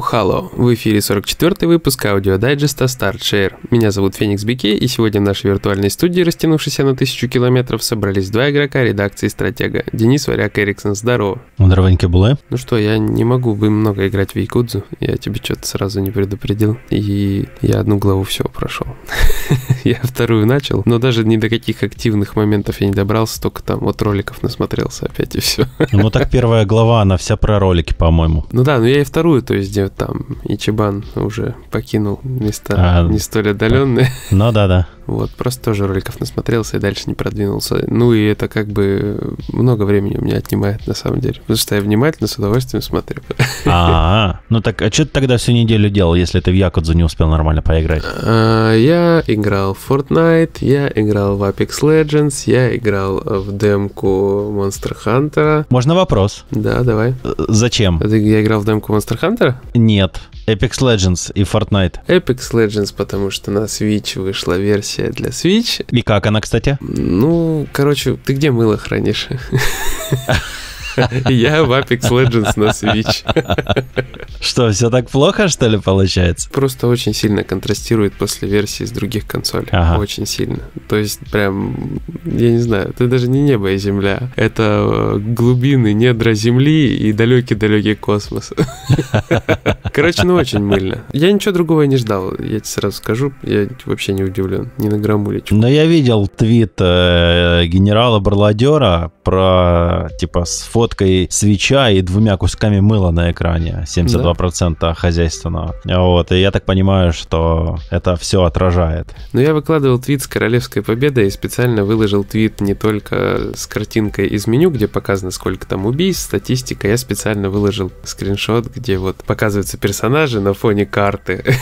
Hello! В эфире 44 выпуск аудиодайджеста StartShare. Меня зовут Феникс Бике, и сегодня в нашей виртуальной студии, растянувшейся на тысячу километров, собрались два игрока редакции «Стратега». Денис Варяк Эриксон, здорово. Здоровенькі були. Ну что, я не могу бы много играть в Якудзу, я тебе что-то сразу не предупредил, и я одну главу всего прошел. я вторую начал, но даже ни до каких активных моментов я не добрался, только там вот роликов насмотрелся опять и все. ну так первая глава, она вся про ролики, по-моему. Ну да, но я и вторую, то есть там Ичибан уже покинул места а, не столь отдаленные. Ну да, да. Вот, просто тоже роликов насмотрелся и дальше не продвинулся. Ну и это как бы много времени у меня отнимает на самом деле. Потому что я внимательно, с удовольствием смотрю. А, ну так, а что ты тогда всю неделю делал, если ты в Якудзу не успел нормально поиграть? А, я играл в Fortnite, я играл в Apex Legends, я играл в демку Monster Hunter. Можно вопрос? Да, давай. Зачем? Ты, я играл в демку Monster Hunter? Нет. Apex Legends и Fortnite. Apex Legends, потому что на Switch вышла версия для Switch. И как она, кстати? Ну, короче, ты где мыло хранишь? Я в Apex Legends на Switch. Что, все так плохо, что ли, получается? Просто очень сильно контрастирует после версии с других консолей. Ага. Очень сильно. То есть, прям, я не знаю, это даже не небо и земля. Это э, глубины недра Земли и далекий-далекий космос. Короче, ну очень мыльно. Я ничего другого не ждал, я тебе сразу скажу. Я вообще не удивлен. Не на граммулечку. Но я видел твит э, генерала Барладера про, типа, с фоткой свеча и двумя кусками мыла на экране. 72% да? хозяйственного. Вот, и я так понимаю, что это все отражает. Ну, я выкладывал твит с Королевской Победой и специально выложил твит не только с картинкой из меню, где показано, сколько там убийств, статистика. Я специально выложил скриншот, где вот показываются персонажи на фоне карты.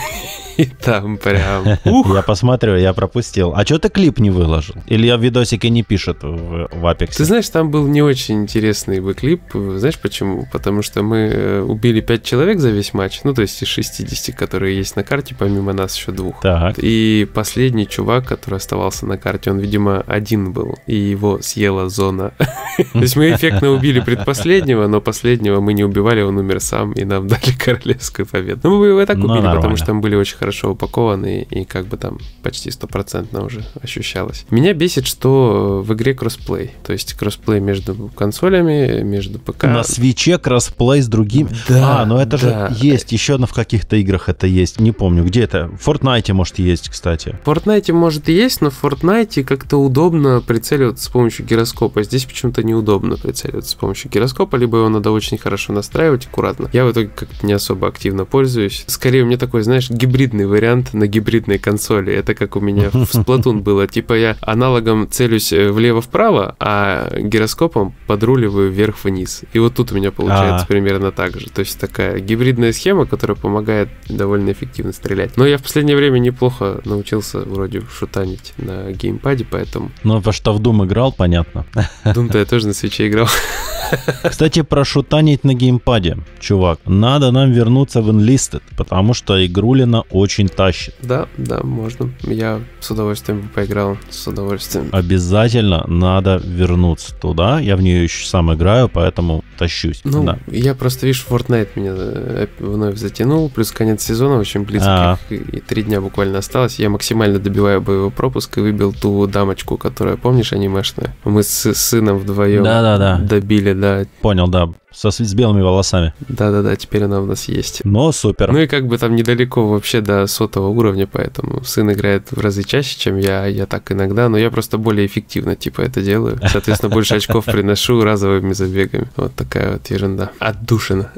И там прям... Ух. Я посмотрю, я пропустил. А что ты клип не выложил? Или я видосики не пишет в, в Apex? Ты знаешь, там был не очень интересный бы клип. Знаешь почему? Потому что мы э, убили 5 человек за весь матч. Ну, то есть из 60, которые есть на карте, помимо нас еще двух. Так. И последний чувак, который оставался на карте, он, видимо, один был. И его съела зона. То есть мы эффектно убили предпоследнего, но последнего мы не убивали, он умер сам, и нам дали королевскую победу. Ну, мы его и так ну, убили, потому что там были очень хорошо упакованы и как бы там почти стопроцентно уже ощущалось. Меня бесит, что в игре кроссплей, то есть кроссплей между консолями, между ПК. На Switch е кроссплей с другим. Да. А, ну это да. же есть, еще в каких-то играх это есть, не помню, где это. В Fortnite может есть, кстати. В Fortnite может и есть, но в Fortnite как-то удобно прицеливаться с помощью гироскопа. Здесь почему-то неудобно прицеливаться с помощью гироскопа, либо его надо очень хорошо настраивать аккуратно. Я в итоге как-то не особо активно пользуюсь. Скорее у меня такой, знаешь, гибридный гибридный вариант на гибридной консоли. Это как у меня в Splatoon было. Типа я аналогом целюсь э, влево-вправо, а гироскопом подруливаю вверх-вниз. И вот тут у меня получается А-а-а. примерно так же. То есть такая гибридная схема, которая помогает довольно эффективно стрелять. Но я в последнее время неплохо научился вроде шутанить на геймпаде, поэтому... Ну, во что в Doom играл, понятно. Doom-то я тоже на свече играл. Кстати, про шутанить на геймпаде, чувак. Надо нам вернуться в Enlisted, потому что игрулина очень тащит. Да, да, можно. Я с удовольствием поиграл, с удовольствием. Обязательно надо вернуться туда. Я в нее еще сам играю, поэтому тащусь. Ну, да. я просто, видишь, Fortnite меня э, вновь затянул, плюс конец сезона очень близко, а -а. и три дня буквально осталось. Я максимально добиваю боевой пропуск и выбил ту дамочку, которая, помнишь, анимешная? Мы с сыном вдвоем да -да -да. добили, да. Понял, да со, с белыми волосами. Да-да-да, теперь она у нас есть. Но супер. Ну и как бы там недалеко вообще до сотого уровня, поэтому сын играет в разы чаще, чем я, я так иногда, но я просто более эффективно типа это делаю. Соответственно, больше очков приношу разовыми забегами. Вот такая вот ерунда. Отдушина.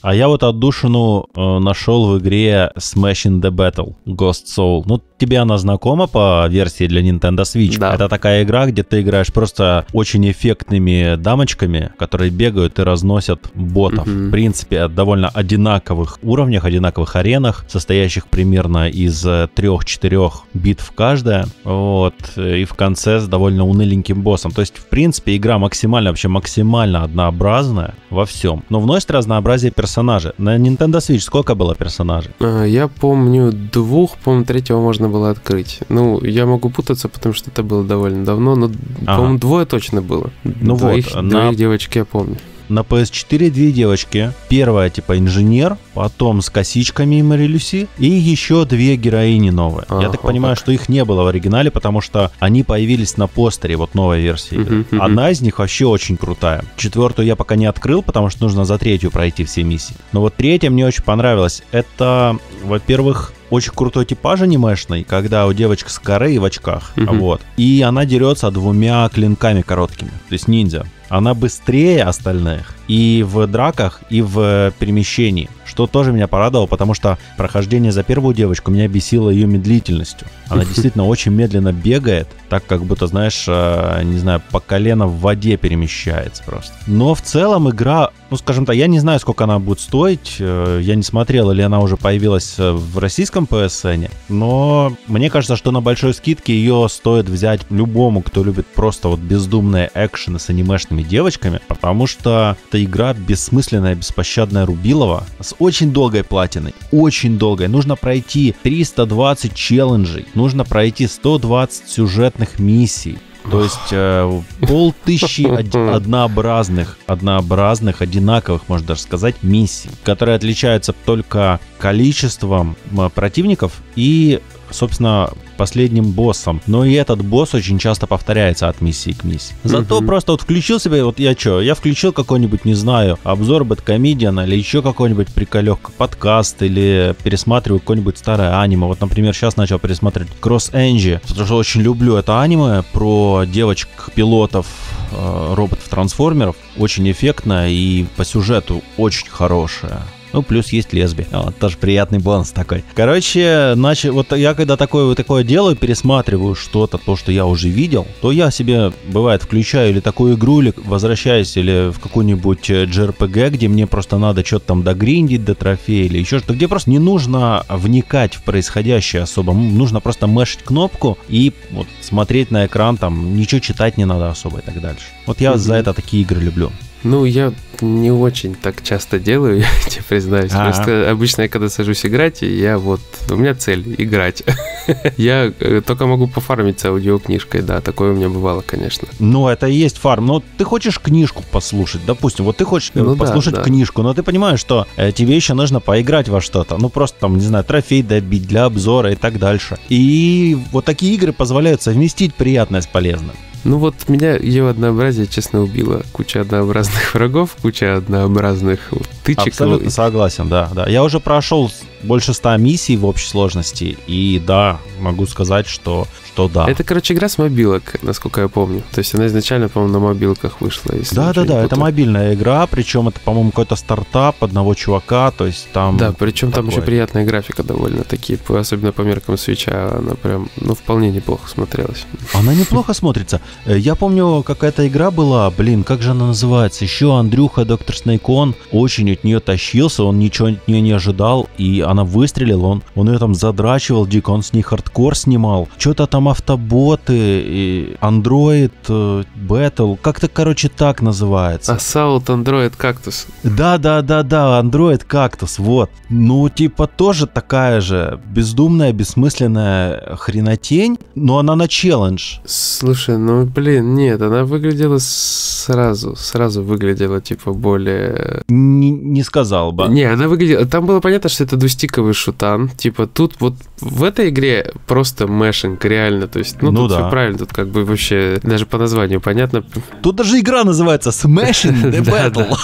А я вот отдушину э, нашел в игре Smashing the Battle Ghost Soul. Ну, тебе она знакома по версии для Nintendo Switch. Да. Это такая игра, где ты играешь просто очень эффектными дамочками, которые бегают и разносят ботов. Угу. В принципе, довольно одинаковых уровнях, одинаковых аренах, состоящих примерно из трех-четырех битв каждая. Вот. И в конце с довольно уныленьким боссом. То есть, в принципе, игра максимально, вообще максимально однообразная во всем. Но вносит разнообразие персонажей. На Nintendo Switch сколько было персонажей? А, я помню двух, помню, третьего можно можно было открыть. Ну, я могу путаться, потому что это было довольно давно, но, ага. по-моему, двое точно было. Ну двоих, вот, двоих на... девочек я помню. на PS4 две девочки. Первая типа инженер, потом с косичками и Мари Люси, и еще две героини новые. А, Я так понимаю, так. что их не было в оригинале, потому что они появились на постере вот новой версии игры. Uh-huh, uh-huh. Одна из них вообще очень крутая. Четвертую я пока не открыл, потому что нужно за третью пройти все миссии. Но вот третья мне очень понравилась. Это, во-первых, очень крутой типаж анимешный, когда у девочки с корей в очках, mm-hmm. вот, и она дерется двумя клинками короткими, то есть ниндзя. Она быстрее остальных и в драках, и в перемещении, что тоже меня порадовало, потому что прохождение за первую девочку меня бесило ее медлительностью. Она действительно очень медленно бегает, так как будто, знаешь, э, не знаю, по колено в воде перемещается просто. Но в целом игра, ну скажем так, я не знаю, сколько она будет стоить, э, я не смотрел, или она уже появилась э, в российском PSN, но мне кажется, что на большой скидке ее стоит взять любому, кто любит просто вот бездумные экшены с анимешными девочками, потому что это игра бессмысленная, беспощадная Рубилова с очень долгой платиной, очень долгой. Нужно пройти 320 челленджей, нужно пройти 120 сюжетных миссий. То есть э, полтысячи однообразных, однообразных, одинаковых, можно даже сказать, миссий, которые отличаются только количеством противников и собственно, последним боссом. Но и этот босс очень часто повторяется от миссии к миссии. Зато mm-hmm. просто вот включил себе, вот я что, я включил какой-нибудь, не знаю, обзор Бэткомедиана или еще какой-нибудь приколек, подкаст или пересматриваю какое-нибудь старое аниме. Вот, например, сейчас начал пересматривать Cross Энджи, потому что очень люблю это аниме про девочек-пилотов э, роботов-трансформеров. Очень эффектно и по сюжету очень хорошее. Ну, плюс есть лесби. Вот, тоже приятный бонус такой. Короче, значит, вот я когда такое, вот такое делаю, пересматриваю что-то, то, что я уже видел, то я себе, бывает, включаю или такую игру, или возвращаюсь, или в какую-нибудь JRPG, э, где мне просто надо что-то там догриндить до трофея, или еще что-то, где просто не нужно вникать в происходящее особо. Нужно просто мешать кнопку и вот смотреть на экран, там, ничего читать не надо особо и так дальше. Вот я mm-hmm. за это такие игры люблю. Ну, я не очень так часто делаю, я тебе признаюсь. А-а-а. Просто обычно я когда сажусь играть, я вот... У меня цель — играть. я э, только могу пофармить с аудиокнижкой, да, такое у меня бывало, конечно. Ну, это и есть фарм. Но ты хочешь книжку послушать, допустим, вот ты хочешь э, ну, послушать да, да. книжку, но ты понимаешь, что э, тебе еще нужно поиграть во что-то. Ну, просто там, не знаю, трофей добить для обзора и так дальше. И вот такие игры позволяют совместить приятное с полезным. Ну вот меня ее однообразие, честно, убило. Куча однообразных врагов, куча однообразных тычек. Абсолютно согласен, да, да. Я уже прошел больше 100 миссий в общей сложности, и да, могу сказать, что что да. Это, короче, игра с мобилок, насколько я помню. То есть она изначально, по-моему, на мобилках вышла. Да, да, да, это мобильная игра, причем это, по-моему, какой-то стартап одного чувака, то есть там... Да, причем такое. там еще приятная графика довольно таки, особенно по меркам свеча, она прям, ну, вполне неплохо смотрелась. Она неплохо смотрится. Э, я помню, какая-то игра была, блин, как же она называется? Еще Андрюха, Доктор Снейкон, очень от нее тащился, он ничего от нее не ожидал, и она выстрелила, он, он ее там задрачивал дико, он с ней хардкор снимал, что-то там автоботы, и Android э, Battle, как-то, короче, так называется. Assault Android Cactus. Да-да-да-да, Android Cactus, вот. Ну, типа, тоже такая же бездумная, бессмысленная хренотень, но она на челлендж. Слушай, ну, блин, нет, она выглядела сразу, сразу выглядела, типа, более... Не, не сказал бы. Не, она выглядела... Там было понятно, что это двустиковый шутан. Типа, тут вот в этой игре просто mashing, реально. То есть, ну, ну тут да. все правильно, тут как бы вообще даже по названию понятно. Тут даже игра называется Smashing the Battle.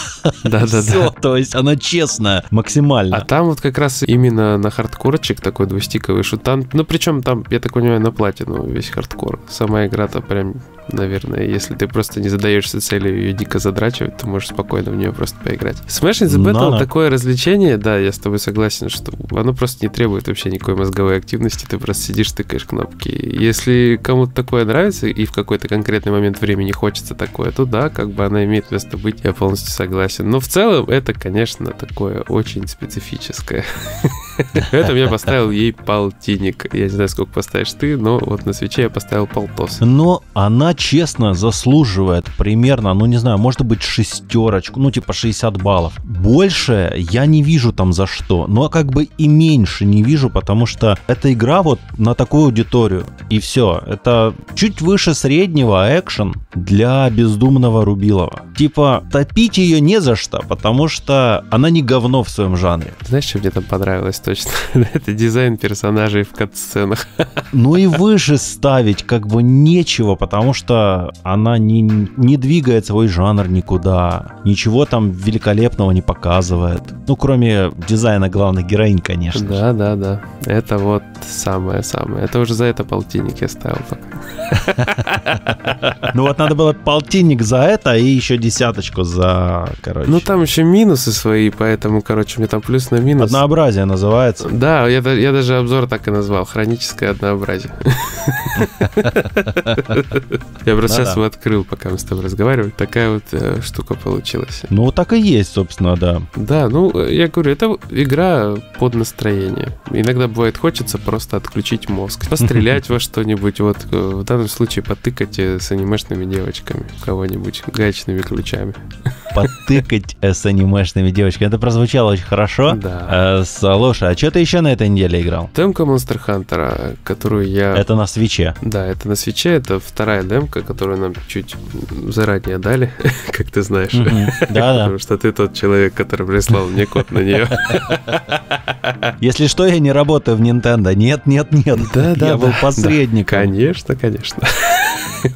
Да-да-да. Все, то есть она честная, максимально. А там вот как раз именно на хардкорчик такой двустиковый шутан. Ну, причем там, я так понимаю, на платину весь хардкор. Сама игра-то прям наверное. Если ты просто не задаешься целью ее дико задрачивать, то можешь спокойно в нее просто поиграть. Smash the Battle no, такое развлечение, да, я с тобой согласен, что оно просто не требует вообще никакой мозговой активности, ты просто сидишь, тыкаешь кнопки. Если кому-то такое нравится и в какой-то конкретный момент времени хочется такое, то да, как бы она имеет место быть, я полностью согласен. Но в целом это, конечно, такое очень специфическое. Поэтому я поставил ей полтинник. Я не знаю, сколько поставишь ты, но вот на свече я поставил полтос. Но она она честно заслуживает примерно, ну не знаю, может быть шестерочку, ну типа 60 баллов. Больше я не вижу там за что, но как бы и меньше не вижу, потому что эта игра вот на такую аудиторию. И все, это чуть выше среднего экшен для бездумного Рубилова. Типа топить ее не за что, потому что она не говно в своем жанре. Знаешь, что мне там понравилось точно? это дизайн персонажей в кат-сценах. ну и выше ставить как бы нечего, потому что она не, не двигает свой жанр никуда. Ничего там великолепного не показывает. Ну, кроме дизайна главных героинь, конечно. Да, да, да. Это вот самое-самое. Это уже за это полтинник я ставил пока. Ну вот надо было полтинник за это и еще десяточку за, короче. Ну там еще минусы свои, поэтому, короче, мне там плюс на минус. Однообразие называется. Да, я, я даже обзор так и назвал. Хроническое однообразие. Я просто сейчас его открыл, пока мы с тобой разговаривали. Такая вот э, штука получилась. Ну, так и есть, собственно, да. Да, ну, я говорю, это игра под настроение. Иногда бывает хочется просто отключить мозг, пострелять во что-нибудь, вот э, в данном случае потыкать э, с анимешными девочками кого-нибудь гаечными ключами. Потыкать с анимешными девочками. Это прозвучало очень хорошо. Да. Слушай, а что ты еще на этой неделе играл? Демка Monster Hunter, которую я... Это на свече. Да, это на свече. Это вторая демка, которую нам чуть заранее дали, как ты знаешь. Да, да. Потому что ты тот человек, который прислал мне код на нее. Если что, я не работаю в Nintendo. Нет, нет, нет. Да, да. Я был посредником. Конечно, конечно.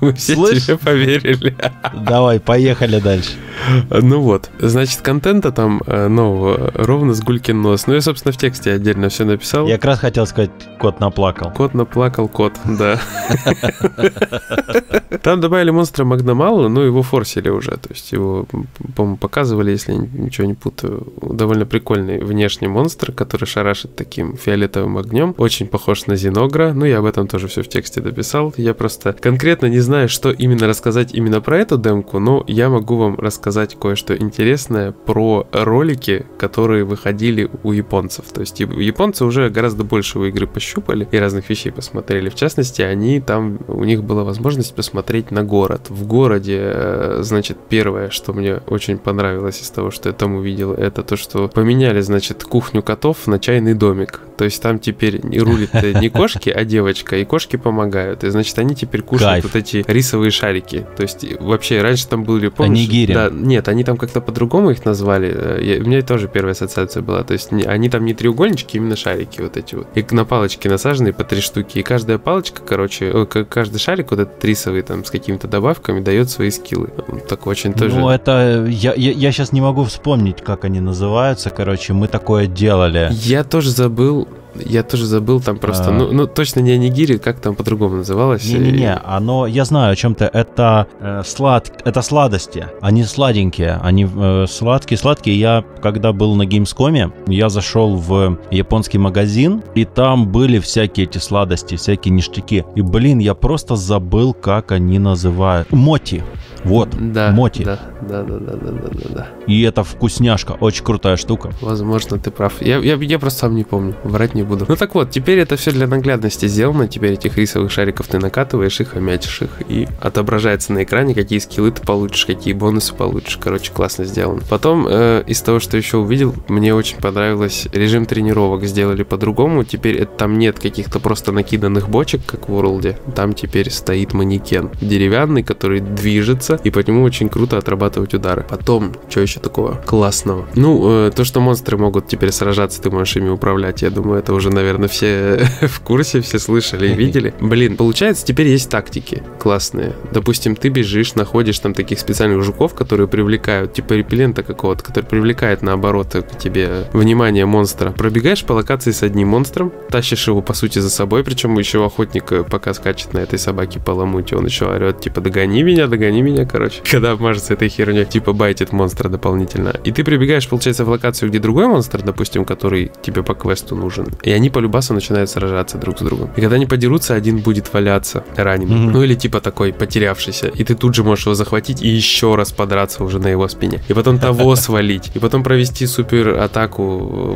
Мы все тебе поверили. Давай, поехали дальше. Ну вот, значит, контента там э, нового ровно с гулькин нос. Ну, я, собственно, в тексте отдельно все написал. Я как раз хотел сказать, кот наплакал. Кот наплакал, кот, да. Там добавили монстра Магномала, но его форсили уже. То есть его, по-моему, показывали, если ничего не путаю. Довольно прикольный внешний монстр, который шарашит таким фиолетовым огнем. Очень похож на Зиногра. Ну, я об этом тоже все в тексте дописал. Я просто конкретно не знаю, что именно рассказать именно про эту демку, но я могу вам рассказать кое-что интересное про ролики, которые выходили у японцев. То есть японцы уже гораздо больше у игры пощупали и разных вещей посмотрели. В частности, они там, у них была возможность посмотреть на город. В городе, э, значит, первое, что мне очень понравилось из того, что я там увидел, это то, что поменяли, значит, кухню котов на чайный домик. То есть там теперь не рулит не кошки, а девочка, и кошки помогают. И, значит, они теперь кушают Кайф. вот эти рисовые шарики. То есть вообще раньше там были, помнишь? Анигири. Да, нет, они там как-то по-другому их назвали. Э, я, у меня тоже первая ассоциация была. То есть они там не треугольнички, именно шарики вот эти вот. И на палочке насажены по три штуки. И каждая палочка, короче, о, каждый шарик вот этот рисовый там с какими-то добавками дает свои скиллы. Так очень тоже... Ну это... Я, я, я сейчас не могу вспомнить, как они называются. Короче, мы такое делали. Я тоже забыл, я тоже забыл там просто, а... ну, ну точно не анигири, как там по-другому называлось? Не-не-не, оно, я знаю о чем-то, это э, слад, это сладости, они сладенькие, они э, сладкие, сладкие. Я, когда был на Gamescom, я зашел в японский магазин, и там были всякие эти сладости, всякие ништяки. И, блин, я просто забыл, как они называют. Моти. Вот, да, моти. Да, да, да, да, да, да, да. И это вкусняшка, очень крутая штука. Возможно, ты прав. Я, я, я просто сам не помню, врать не буду. Ну так вот, теперь это все для наглядности сделано. Теперь этих рисовых шариков ты накатываешь их, хомячишь их, и отображается на экране, какие скиллы ты получишь, какие бонусы получишь. Короче, классно сделано. Потом, э, из того, что еще увидел, мне очень понравилось режим тренировок сделали по-другому. Теперь это, там нет каких-то просто накиданных бочек, как в World. Там теперь стоит манекен деревянный, который движется, и по нему очень круто отрабатывать удары. Потом, что еще такого классного? Ну, э, то, что монстры могут теперь сражаться, ты можешь ими управлять, я думаю, это уже, наверное, все в курсе, все слышали и видели. Блин, получается, теперь есть тактики классные. Допустим, ты бежишь, находишь там таких специальных жуков, которые привлекают, типа репеллента какого-то, который привлекает, наоборот, к тебе внимание монстра. Пробегаешь по локации с одним монстром, тащишь его, по сути, за собой, причем еще охотник, э, пока скачет на этой собаке по ламуте, он еще орет, типа, догони меня, догони меня, короче. Когда обмажется этой херней, типа, байтит монстра дополнительно. И ты прибегаешь, получается, в локацию, где другой монстр, допустим, который тебе по квесту нужен, И они по любасу начинают сражаться друг с другом. И когда они подерутся, один будет валяться раненый. Mm-hmm. Ну или типа такой потерявшийся. И ты тут же можешь его захватить и еще раз подраться уже на его спине. И потом того свалить. И потом провести супер атаку,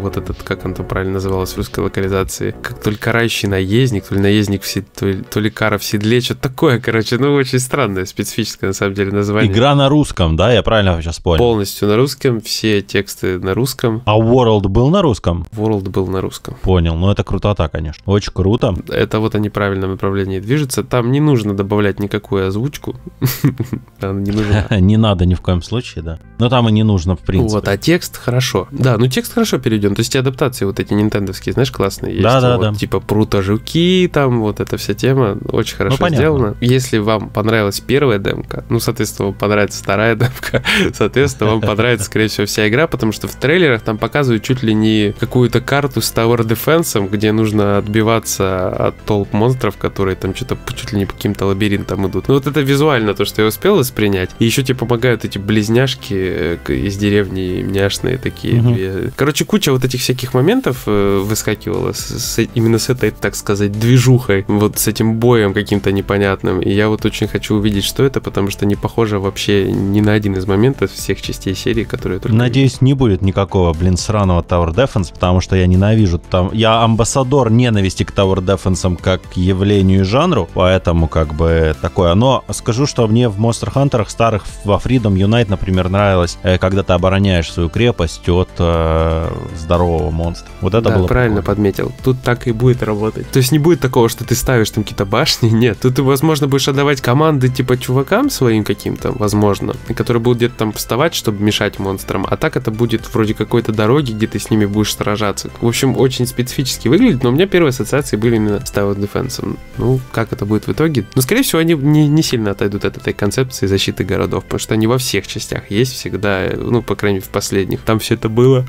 вот этот, как он там правильно называлось в русской локализации, как то ли карающий наездник, то ли наездник, в сед... то, ли, то ли кара в седле, что-то такое, короче, ну очень странное, специфическое на самом деле название. Игра на русском, да, я правильно сейчас понял? Полностью на русском, все тексты на русском. А World был на русском? World был на русском. Понял, ну это крутота, конечно. Очень круто. Это вот они в правильном направлении движутся. Там не нужно добавлять никакую озвучку. Не нужно. Не надо ни в коем случае, да. Но там и не нужно, в принципе. Вот, а текст хорошо. Да, ну текст хорошо переведен. То есть адаптации вот эти нинтендовские, знаешь, классные есть. Да, да, да. Типа прута жуки, там вот эта вся тема очень хорошо ну, сделана. Если вам понравилась первая демка, ну, соответственно, вам понравится вторая демка, соответственно, вам понравится, скорее всего, вся игра, потому что в трейлерах там показывают чуть ли не какую-то карту с Tower Defense, где нужно отбиваться от толп монстров, которые там что-то чуть ли не по каким-то лабиринтам идут. Ну, вот это визуально то, что я успел воспринять. И еще тебе помогают эти близняшки э, из деревни няшные такие. Угу. Короче, куча вот этих всяких моментов э, выскакивала с, с, именно с этой, так сказать, движухой, вот с этим боем каким-то непонятным. И я вот очень хочу увидеть, что это, потому что не похоже вообще ни на один из моментов всех частей серии, которые только... Надеюсь, не будет никакого, блин, сраного Tower Defense, потому что я ненавижу там... Я амбассадор ненависти к Tower Defense как к явлению и жанру, поэтому как бы такое. Но скажу, что мне в Monster Hunter старых во Freedom Unite, например, нравилось, э, когда ты обороняешь свою крепость от э, здорового монстра. Вот это да, было правильно прикольно. подметил. Тут так и будет работать. То есть не будет такого, что ты ставишь там какие-то башни, нет. Тут ты, возможно, будешь отдавать команды типа чувакам своим каким-то, возможно, которые будут где-то там вставать, чтобы мешать монстрам. А так это будет вроде какой-то дороги, где ты с ними будешь сражаться. В общем, очень специфически выглядит, но у меня первые ассоциации были именно с Tower Defense. Ну, как это будет в итоге? Ну, скорее всего, они не, не сильно отойдут от этой концепции защиты городов, потому что они во всех частях есть всегда, ну, по крайней мере, в последних. Там все это было.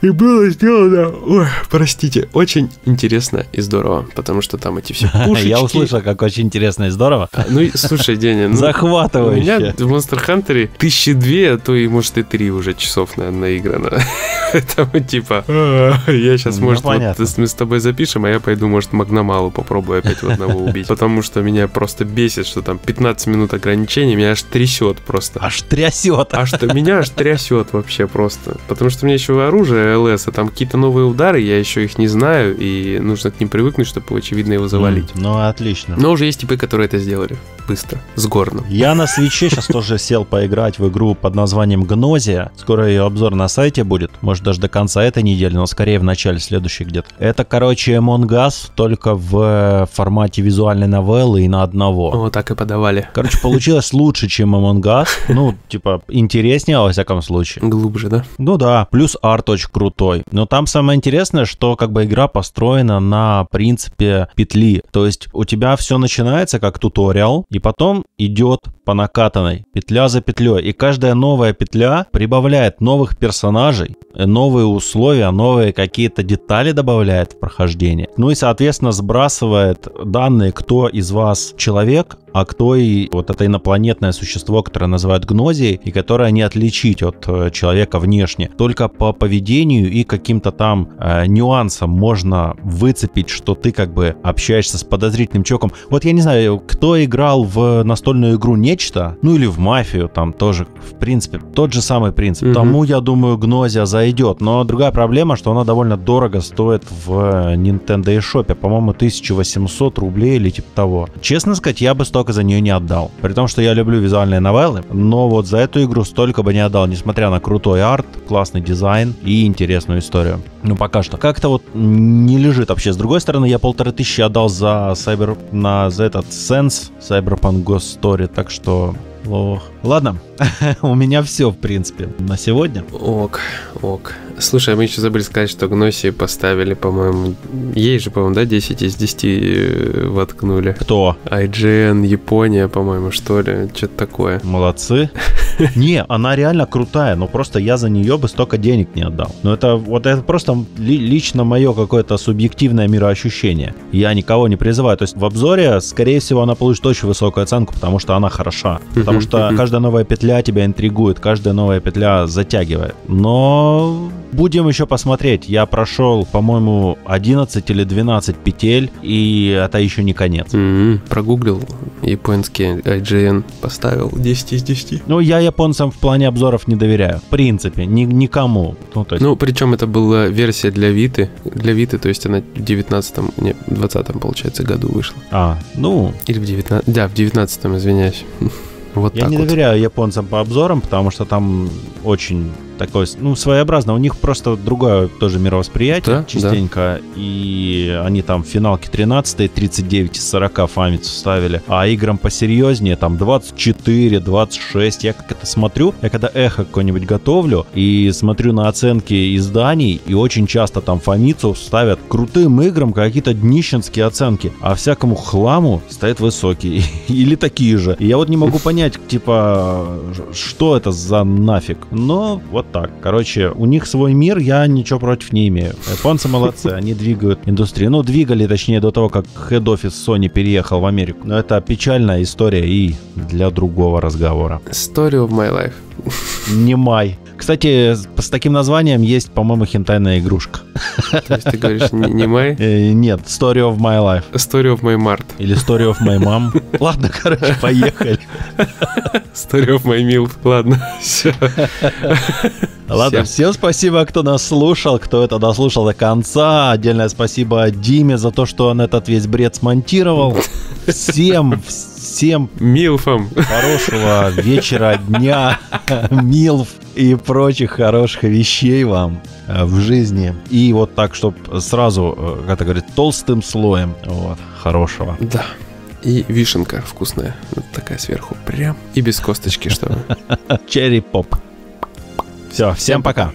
И было сделано, ой, простите, очень интересно и здорово, потому что там эти все пушечки. Я услышал, как очень интересно и здорово. А, ну, слушай, Деня, ну, захватывающе. У меня в Monster Hunter тысячи две, а то и, может, и три уже часов, наверное, наиграно. Поэтому, типа, «А, я сейчас, ну, может, вот мы с тобой запишем, а я пойду, может, Магномалу попробую опять в одного убить. Потому что меня просто бесит, что там 15 минут ограничений, меня аж трясет просто. Аж трясет. А что меня аж трясет вообще просто. Потому что у меня еще оружие ЛС, а там какие-то новые удары, я еще их не знаю, и нужно к ним привыкнуть, чтобы, очевидно, его завалить. Mm, ну, отлично. Но уже есть типы, которые это сделали быстро, с горным. Я на свече сейчас тоже сел поиграть в игру под названием Гнозия. Скоро ее обзор на сайте будет. Может, даже до конца этой недели, но скорее в начале следующей где-то. Это, короче, Among Us, только в формате визуальной новеллы и на одного. Вот так и подавали. Короче, получилось лучше, чем Among Us. Ну, типа, интереснее, во всяком случае. Глубже, да? Ну да. Плюс арт очень крутой. Но там самое интересное, что как бы игра построена на принципе петли. То есть у тебя все начинается как туториал, и потом идет по накатанной, петля за петлей. И каждая новая петля прибавляет новых персонажей, новые условия, новые какие-то детали добавляет в прохождение. Ну и, соответственно, сбрасывает данные, кто из вас человек, а кто и вот это инопланетное существо, которое называют гнозией, и которое не отличить от э, человека внешне. Только по поведению и каким-то там э, нюансам можно выцепить, что ты как бы общаешься с подозрительным человеком. Вот я не знаю, кто играл в настольную игру «Нечто», ну или в «Мафию», там тоже, в принципе, тот же самый принцип. Угу. Тому, я думаю, гнозия зайдет. Но другая проблема, что она довольно дорого стоит в Nintendo eShop. По-моему, 1800 рублей или типа того. Честно сказать, я бы столько за нее не отдал. При том, что я люблю визуальные новеллы, но вот за эту игру столько бы не отдал, несмотря на крутой арт, классный дизайн и интересную историю. Ну, пока что. Как-то вот не лежит вообще. С другой стороны, я полторы тысячи отдал за Cyber, на за этот Sense Cyberpunk Ghost Story, так что Ох. Ладно, у меня все, в принципе, на сегодня. Ок, ок. Слушай, а мы еще забыли сказать, что Гноси поставили, по-моему, ей же, по-моему, да, 10 из 10 э, воткнули. Кто? IGN, Япония, по-моему, что ли, что-то такое. Молодцы. Не, она реально крутая, но просто я за нее бы столько денег не отдал. Но это вот это просто лично мое какое-то субъективное мироощущение. Я никого не призываю. То есть в обзоре, скорее всего, она получит очень высокую оценку, потому что она хороша. Потому что каждый каждая новая петля тебя интригует, каждая новая петля затягивает. Но будем еще посмотреть. Я прошел, по-моему, 11 или 12 петель, и это еще не конец. Mm-hmm. Прогуглил японский IGN, поставил 10 из 10. Ну, я японцам в плане обзоров не доверяю. В принципе, ни, никому. Ну, то есть... ну, причем это была версия для Виты. Для Виты, то есть она в 19-м, не, 20-м, получается, году вышла. А, ну... Или в 19 Да, в 19-м, извиняюсь. Вот Я не вот. доверяю японцам по обзорам, потому что там очень такое, ну, своеобразно. У них просто другое тоже мировосприятие да, частенько. Да. И они там в финалке 13 39 из 40 фамицу ставили. А играм посерьезнее, там 24, 26. Я как это смотрю, я когда эхо какой-нибудь готовлю и смотрю на оценки изданий, и очень часто там фамицу ставят крутым играм какие-то днищенские оценки, а всякому хламу стоят высокие. Или такие же. И я вот не могу понять, типа, что это за нафиг. Но вот так. Короче, у них свой мир, я ничего против не имею. Японцы молодцы, они двигают индустрию. Ну, двигали, точнее, до того, как хед-офис Sony переехал в Америку. Но это печальная история и для другого разговора. Story of my life. Не май. Кстати, с таким названием есть, по-моему, хентайная игрушка. То есть ты говоришь не, май? Э, нет, Story of My Life. Story of My Mart. Или Story of My Mom. Ладно, короче, поехали. Story of My Milk. Ладно, все. Ладно, всем. всем спасибо, кто нас слушал, кто это дослушал до конца. Отдельное спасибо Диме за то, что он этот весь бред смонтировал. Всем, всем милфам хорошего вечера, дня, милф и прочих хороших вещей вам э, в жизни. И вот так, чтобы сразу, э, как это говорит, толстым слоем вот, хорошего. Да. И вишенка вкусная. Вот такая сверху. Прям. И без косточки, чтобы. Черри поп. Все, всем пока.